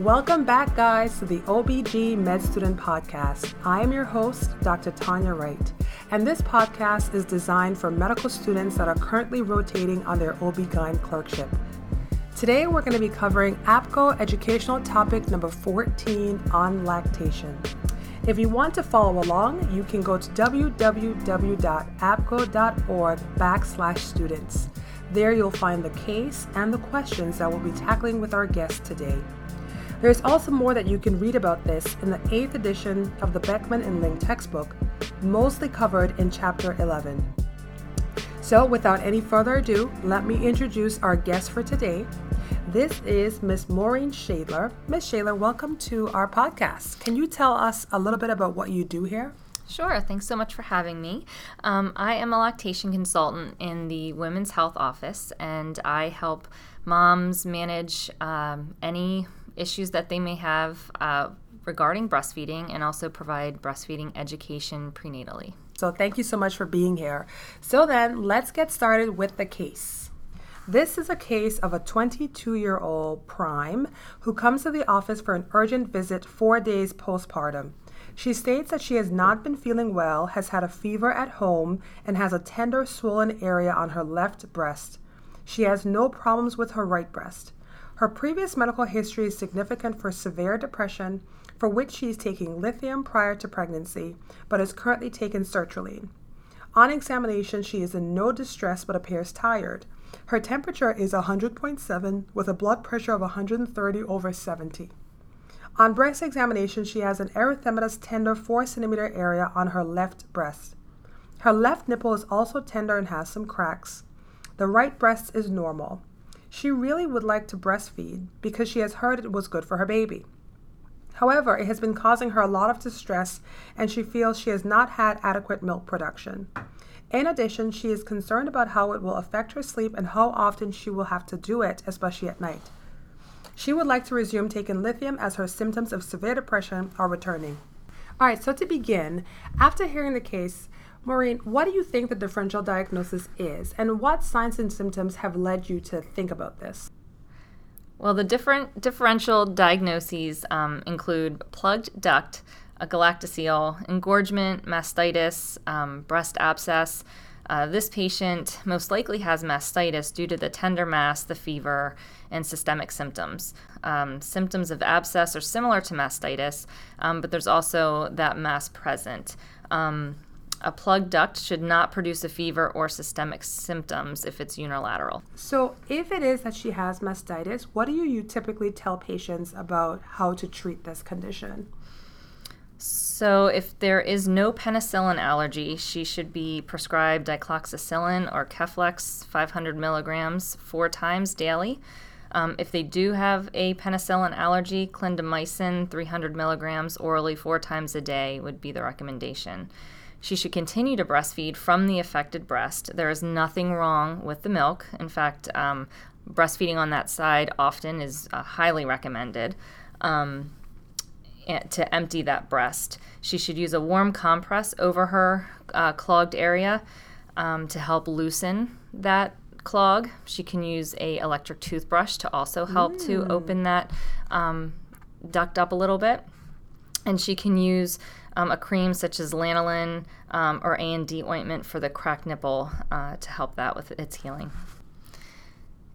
Welcome back, guys, to the OBG Med Student Podcast. I am your host, Dr. Tanya Wright, and this podcast is designed for medical students that are currently rotating on their OB-GYN clerkship. Today, we're going to be covering APGO educational topic number 14 on lactation. If you want to follow along, you can go to www.apgo.org backslash students. There you'll find the case and the questions that we'll be tackling with our guest today. There's also more that you can read about this in the 8th edition of the Beckmann and Ling textbook, mostly covered in Chapter 11. So, without any further ado, let me introduce our guest for today. This is Miss Maureen Schaedler. Miss Schaedler, welcome to our podcast. Can you tell us a little bit about what you do here? Sure. Thanks so much for having me. Um, I am a lactation consultant in the Women's Health Office, and I help moms manage um, any issues that they may have uh, regarding breastfeeding and also provide breastfeeding education prenatally. So, thank you so much for being here. So, then let's get started with the case. This is a case of a 22 year old prime who comes to the office for an urgent visit four days postpartum. She states that she has not been feeling well, has had a fever at home, and has a tender swollen area on her left breast. She has no problems with her right breast. Her previous medical history is significant for severe depression, for which she is taking lithium prior to pregnancy, but is currently taking sertraline. On examination, she is in no distress but appears tired. Her temperature is 100.7 with a blood pressure of 130 over 70. On breast examination, she has an erythematous tender 4 centimeter area on her left breast. Her left nipple is also tender and has some cracks. The right breast is normal. She really would like to breastfeed because she has heard it was good for her baby. However, it has been causing her a lot of distress and she feels she has not had adequate milk production. In addition, she is concerned about how it will affect her sleep and how often she will have to do it, especially at night. She would like to resume taking lithium as her symptoms of severe depression are returning. All right, so to begin, after hearing the case, Maureen, what do you think the differential diagnosis is, and what signs and symptoms have led you to think about this? Well, the different differential diagnoses um, include plugged duct, a galactocele, engorgement, mastitis, um, breast abscess, uh, this patient most likely has mastitis due to the tender mass, the fever, and systemic symptoms. Um, symptoms of abscess are similar to mastitis, um, but there's also that mass present. Um, a plugged duct should not produce a fever or systemic symptoms if it's unilateral. So, if it is that she has mastitis, what do you typically tell patients about how to treat this condition? So, if there is no penicillin allergy, she should be prescribed dicloxacillin or Keflex 500 milligrams four times daily. Um, if they do have a penicillin allergy, clindamycin 300 milligrams orally four times a day would be the recommendation. She should continue to breastfeed from the affected breast. There is nothing wrong with the milk. In fact, um, breastfeeding on that side often is uh, highly recommended. Um, to empty that breast. She should use a warm compress over her uh, clogged area um, to help loosen that clog. She can use a electric toothbrush to also help mm. to open that um, duct up a little bit. And she can use um, a cream such as lanolin um, or A&D ointment for the cracked nipple uh, to help that with its healing.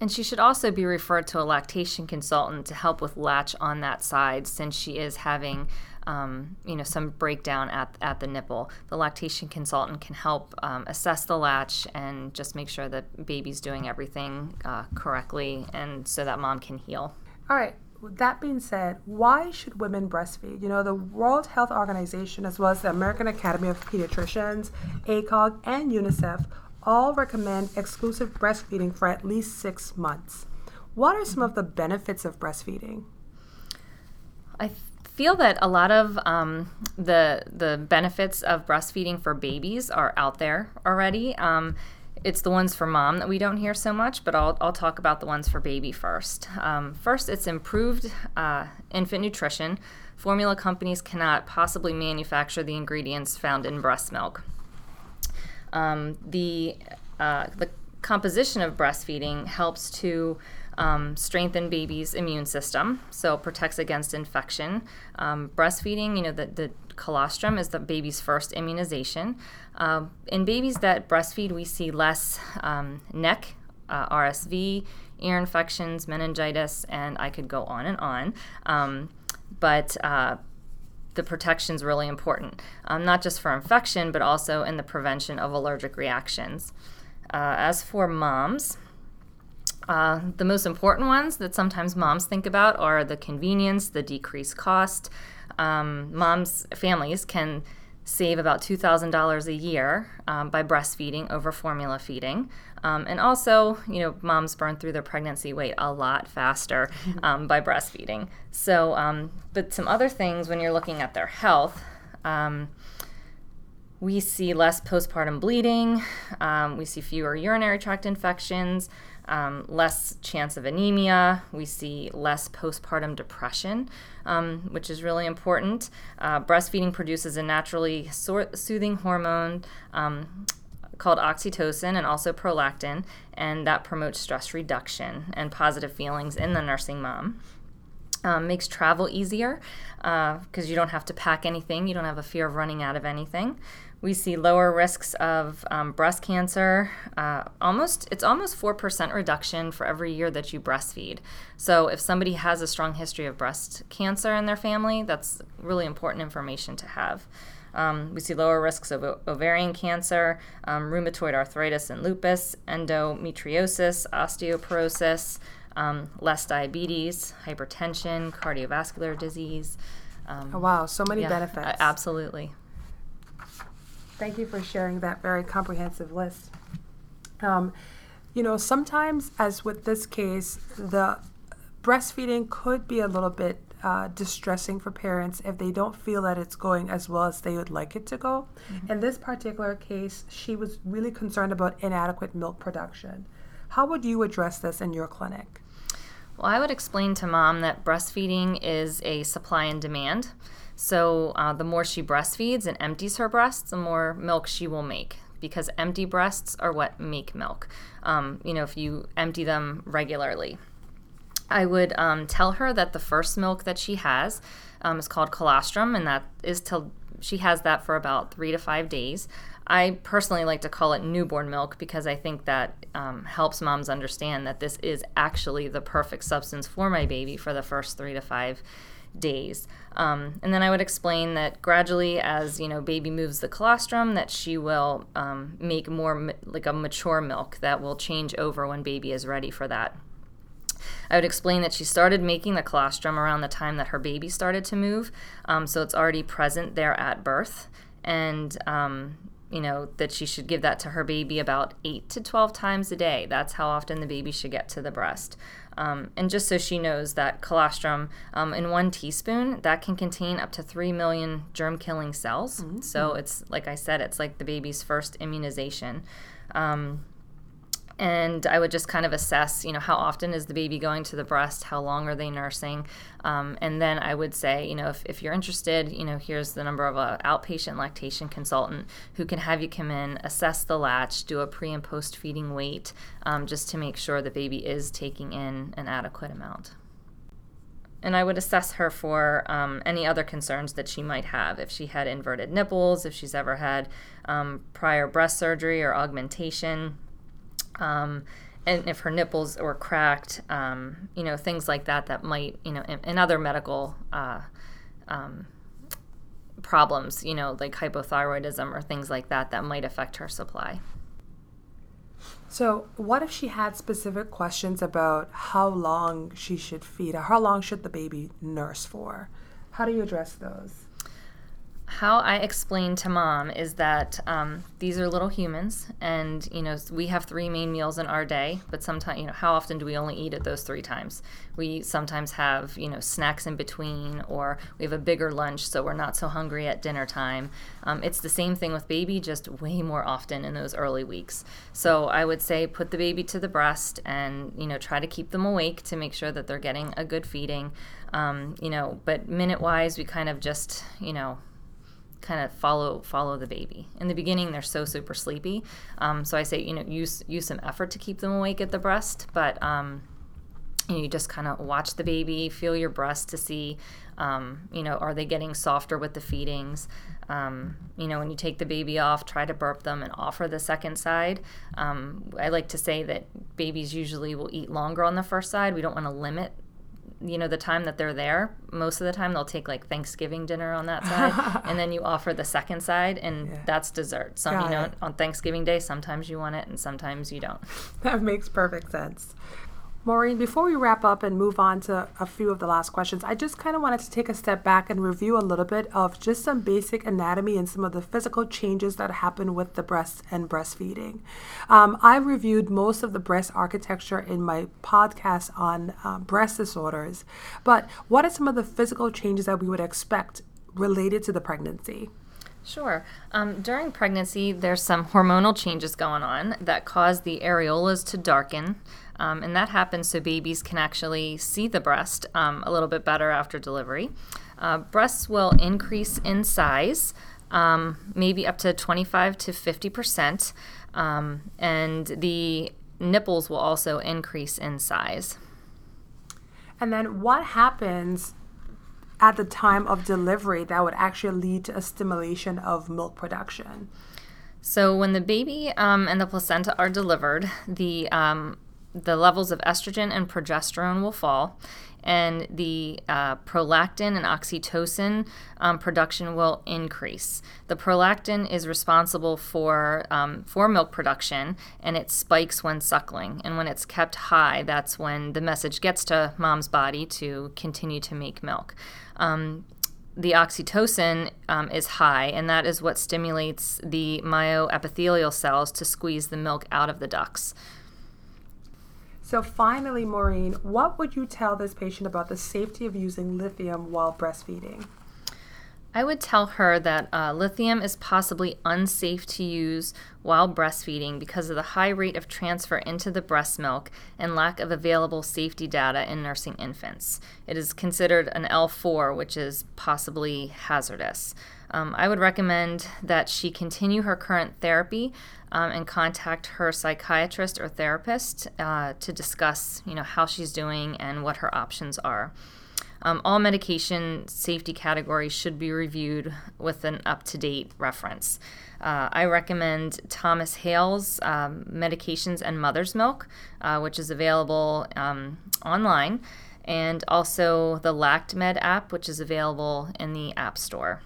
And she should also be referred to a lactation consultant to help with latch on that side since she is having um, you know some breakdown at, at the nipple. The lactation consultant can help um, assess the latch and just make sure that baby's doing everything uh, correctly and so that mom can heal. All right. That being said, why should women breastfeed? You know, the World Health Organization, as well as the American Academy of Pediatricians, ACOG, and UNICEF, all recommend exclusive breastfeeding for at least six months. What are some of the benefits of breastfeeding? I feel that a lot of um, the the benefits of breastfeeding for babies are out there already. Um, it's the ones for mom that we don't hear so much, but I'll, I'll talk about the ones for baby first. Um, first, it's improved uh, infant nutrition. Formula companies cannot possibly manufacture the ingredients found in breast milk. Um, the uh, the composition of breastfeeding helps to um, strengthen baby's immune system, so protects against infection. Um, breastfeeding, you know, the, the colostrum is the baby's first immunization. Uh, in babies that breastfeed, we see less um, NEC, uh, RSV, ear infections, meningitis, and I could go on and on. Um, but uh, the protection is really important, um, not just for infection, but also in the prevention of allergic reactions. Uh, as for moms, uh, the most important ones that sometimes moms think about are the convenience, the decreased cost. Um, moms, families can save about $2,000 a year um, by breastfeeding over formula feeding. Um, and also, you know, moms burn through their pregnancy weight a lot faster um, by breastfeeding. So, um, but some other things when you're looking at their health, um, we see less postpartum bleeding, um, we see fewer urinary tract infections, um, less chance of anemia. We see less postpartum depression, um, which is really important. Uh, breastfeeding produces a naturally so- soothing hormone um, called oxytocin and also prolactin, and that promotes stress reduction and positive feelings in the nursing mom. Um, makes travel easier because uh, you don't have to pack anything, you don't have a fear of running out of anything. We see lower risks of um, breast cancer. Uh, almost, it's almost four percent reduction for every year that you breastfeed. So, if somebody has a strong history of breast cancer in their family, that's really important information to have. Um, we see lower risks of o- ovarian cancer, um, rheumatoid arthritis and lupus, endometriosis, osteoporosis, um, less diabetes, hypertension, cardiovascular disease. Um, oh, wow, so many yeah, benefits. absolutely. Thank you for sharing that very comprehensive list. Um, you know, sometimes, as with this case, the breastfeeding could be a little bit uh, distressing for parents if they don't feel that it's going as well as they would like it to go. Mm-hmm. In this particular case, she was really concerned about inadequate milk production. How would you address this in your clinic? Well, I would explain to mom that breastfeeding is a supply and demand. So uh, the more she breastfeeds and empties her breasts, the more milk she will make because empty breasts are what make milk. Um, you know, if you empty them regularly. I would um, tell her that the first milk that she has um, is called colostrum, and that is till she has that for about three to five days. I personally like to call it newborn milk because I think that um, helps moms understand that this is actually the perfect substance for my baby for the first three to five days. Um, and then I would explain that gradually, as you know, baby moves the colostrum, that she will um, make more like a mature milk that will change over when baby is ready for that. I would explain that she started making the colostrum around the time that her baby started to move, um, so it's already present there at birth, and um, you know that she should give that to her baby about eight to twelve times a day. That's how often the baby should get to the breast. Um, and just so she knows that colostrum um, in one teaspoon that can contain up to three million germ-killing cells. Mm-hmm. So it's like I said, it's like the baby's first immunization. Um, and I would just kind of assess, you know, how often is the baby going to the breast, how long are they nursing, um, and then I would say, you know, if, if you're interested, you know, here's the number of an outpatient lactation consultant who can have you come in, assess the latch, do a pre and post feeding weight, um, just to make sure the baby is taking in an adequate amount. And I would assess her for um, any other concerns that she might have. If she had inverted nipples, if she's ever had um, prior breast surgery or augmentation, um, and if her nipples were cracked, um, you know, things like that that might, you know, and, other medical uh, um, problems, you know, like hypothyroidism or things like that that might affect her supply. So, what if she had specific questions about how long she should feed? How long should the baby nurse for? How do you address those? How I explain to mom is that um, these are little humans, and you know we have three main meals in our day. But sometimes, you know, how often do we only eat at those three times? We sometimes have you know snacks in between, or we have a bigger lunch, so we're not so hungry at dinner time. Um, it's the same thing with baby, just way more often in those early weeks. So I would say put the baby to the breast, and you know try to keep them awake to make sure that they're getting a good feeding. Um, you know, but minute wise, we kind of just you know kind of follow follow the baby. In the beginning, they're so super sleepy, um, so I say you know use use some effort to keep them awake at the breast, but um, you, know, you just kind of watch the baby, feel your breast to see, um, you know, are they getting softer with the feedings? Um, you know, when you take the baby off, try to burp them and offer the second side. Um, I like to say that babies usually will eat longer on the first side. We don't want to limit you know the time that they're there most of the time they'll take like thanksgiving dinner on that side and then you offer the second side and yeah. that's dessert some Got you know it. on thanksgiving day sometimes you want it and sometimes you don't that makes perfect sense Maureen, before we wrap up and move on to a few of the last questions, I just kind of wanted to take a step back and review a little bit of just some basic anatomy and some of the physical changes that happen with the breast and breastfeeding. Um, I reviewed most of the breast architecture in my podcast on uh, breast disorders, but what are some of the physical changes that we would expect related to the pregnancy? Sure. Um, during pregnancy, there's some hormonal changes going on that cause the areolas to darken. Um, and that happens so babies can actually see the breast um, a little bit better after delivery. Uh, breasts will increase in size, um, maybe up to 25 to 50 percent, um, and the nipples will also increase in size. And then what happens at the time of delivery that would actually lead to a stimulation of milk production? So, when the baby um, and the placenta are delivered, the um, the levels of estrogen and progesterone will fall, and the uh, prolactin and oxytocin um, production will increase. The prolactin is responsible for um, for milk production, and it spikes when suckling. And when it's kept high, that's when the message gets to mom's body to continue to make milk. Um, the oxytocin um, is high, and that is what stimulates the myoepithelial cells to squeeze the milk out of the ducts. So, finally, Maureen, what would you tell this patient about the safety of using lithium while breastfeeding? I would tell her that uh, lithium is possibly unsafe to use while breastfeeding because of the high rate of transfer into the breast milk and lack of available safety data in nursing infants. It is considered an L4, which is possibly hazardous. Um, I would recommend that she continue her current therapy um, and contact her psychiatrist or therapist uh, to discuss, you know, how she's doing and what her options are. Um, all medication safety categories should be reviewed with an up-to-date reference. Uh, I recommend Thomas Hale's um, Medications and Mother's Milk, uh, which is available um, online, and also the LactMed app, which is available in the App Store.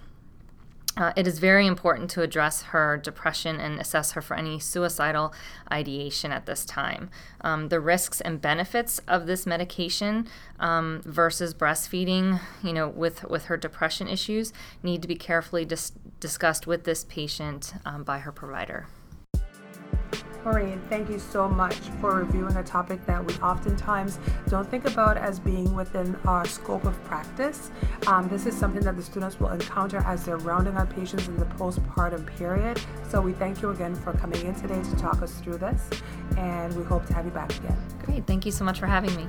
Uh, it is very important to address her depression and assess her for any suicidal ideation at this time. Um, the risks and benefits of this medication um, versus breastfeeding, you know, with, with her depression issues, need to be carefully dis- discussed with this patient um, by her provider. Maureen, thank you so much for reviewing a topic that we oftentimes don't think about as being within our scope of practice. Um, this is something that the students will encounter as they're rounding on patients in the postpartum period. So we thank you again for coming in today to talk us through this, and we hope to have you back again. Great. Thank you so much for having me.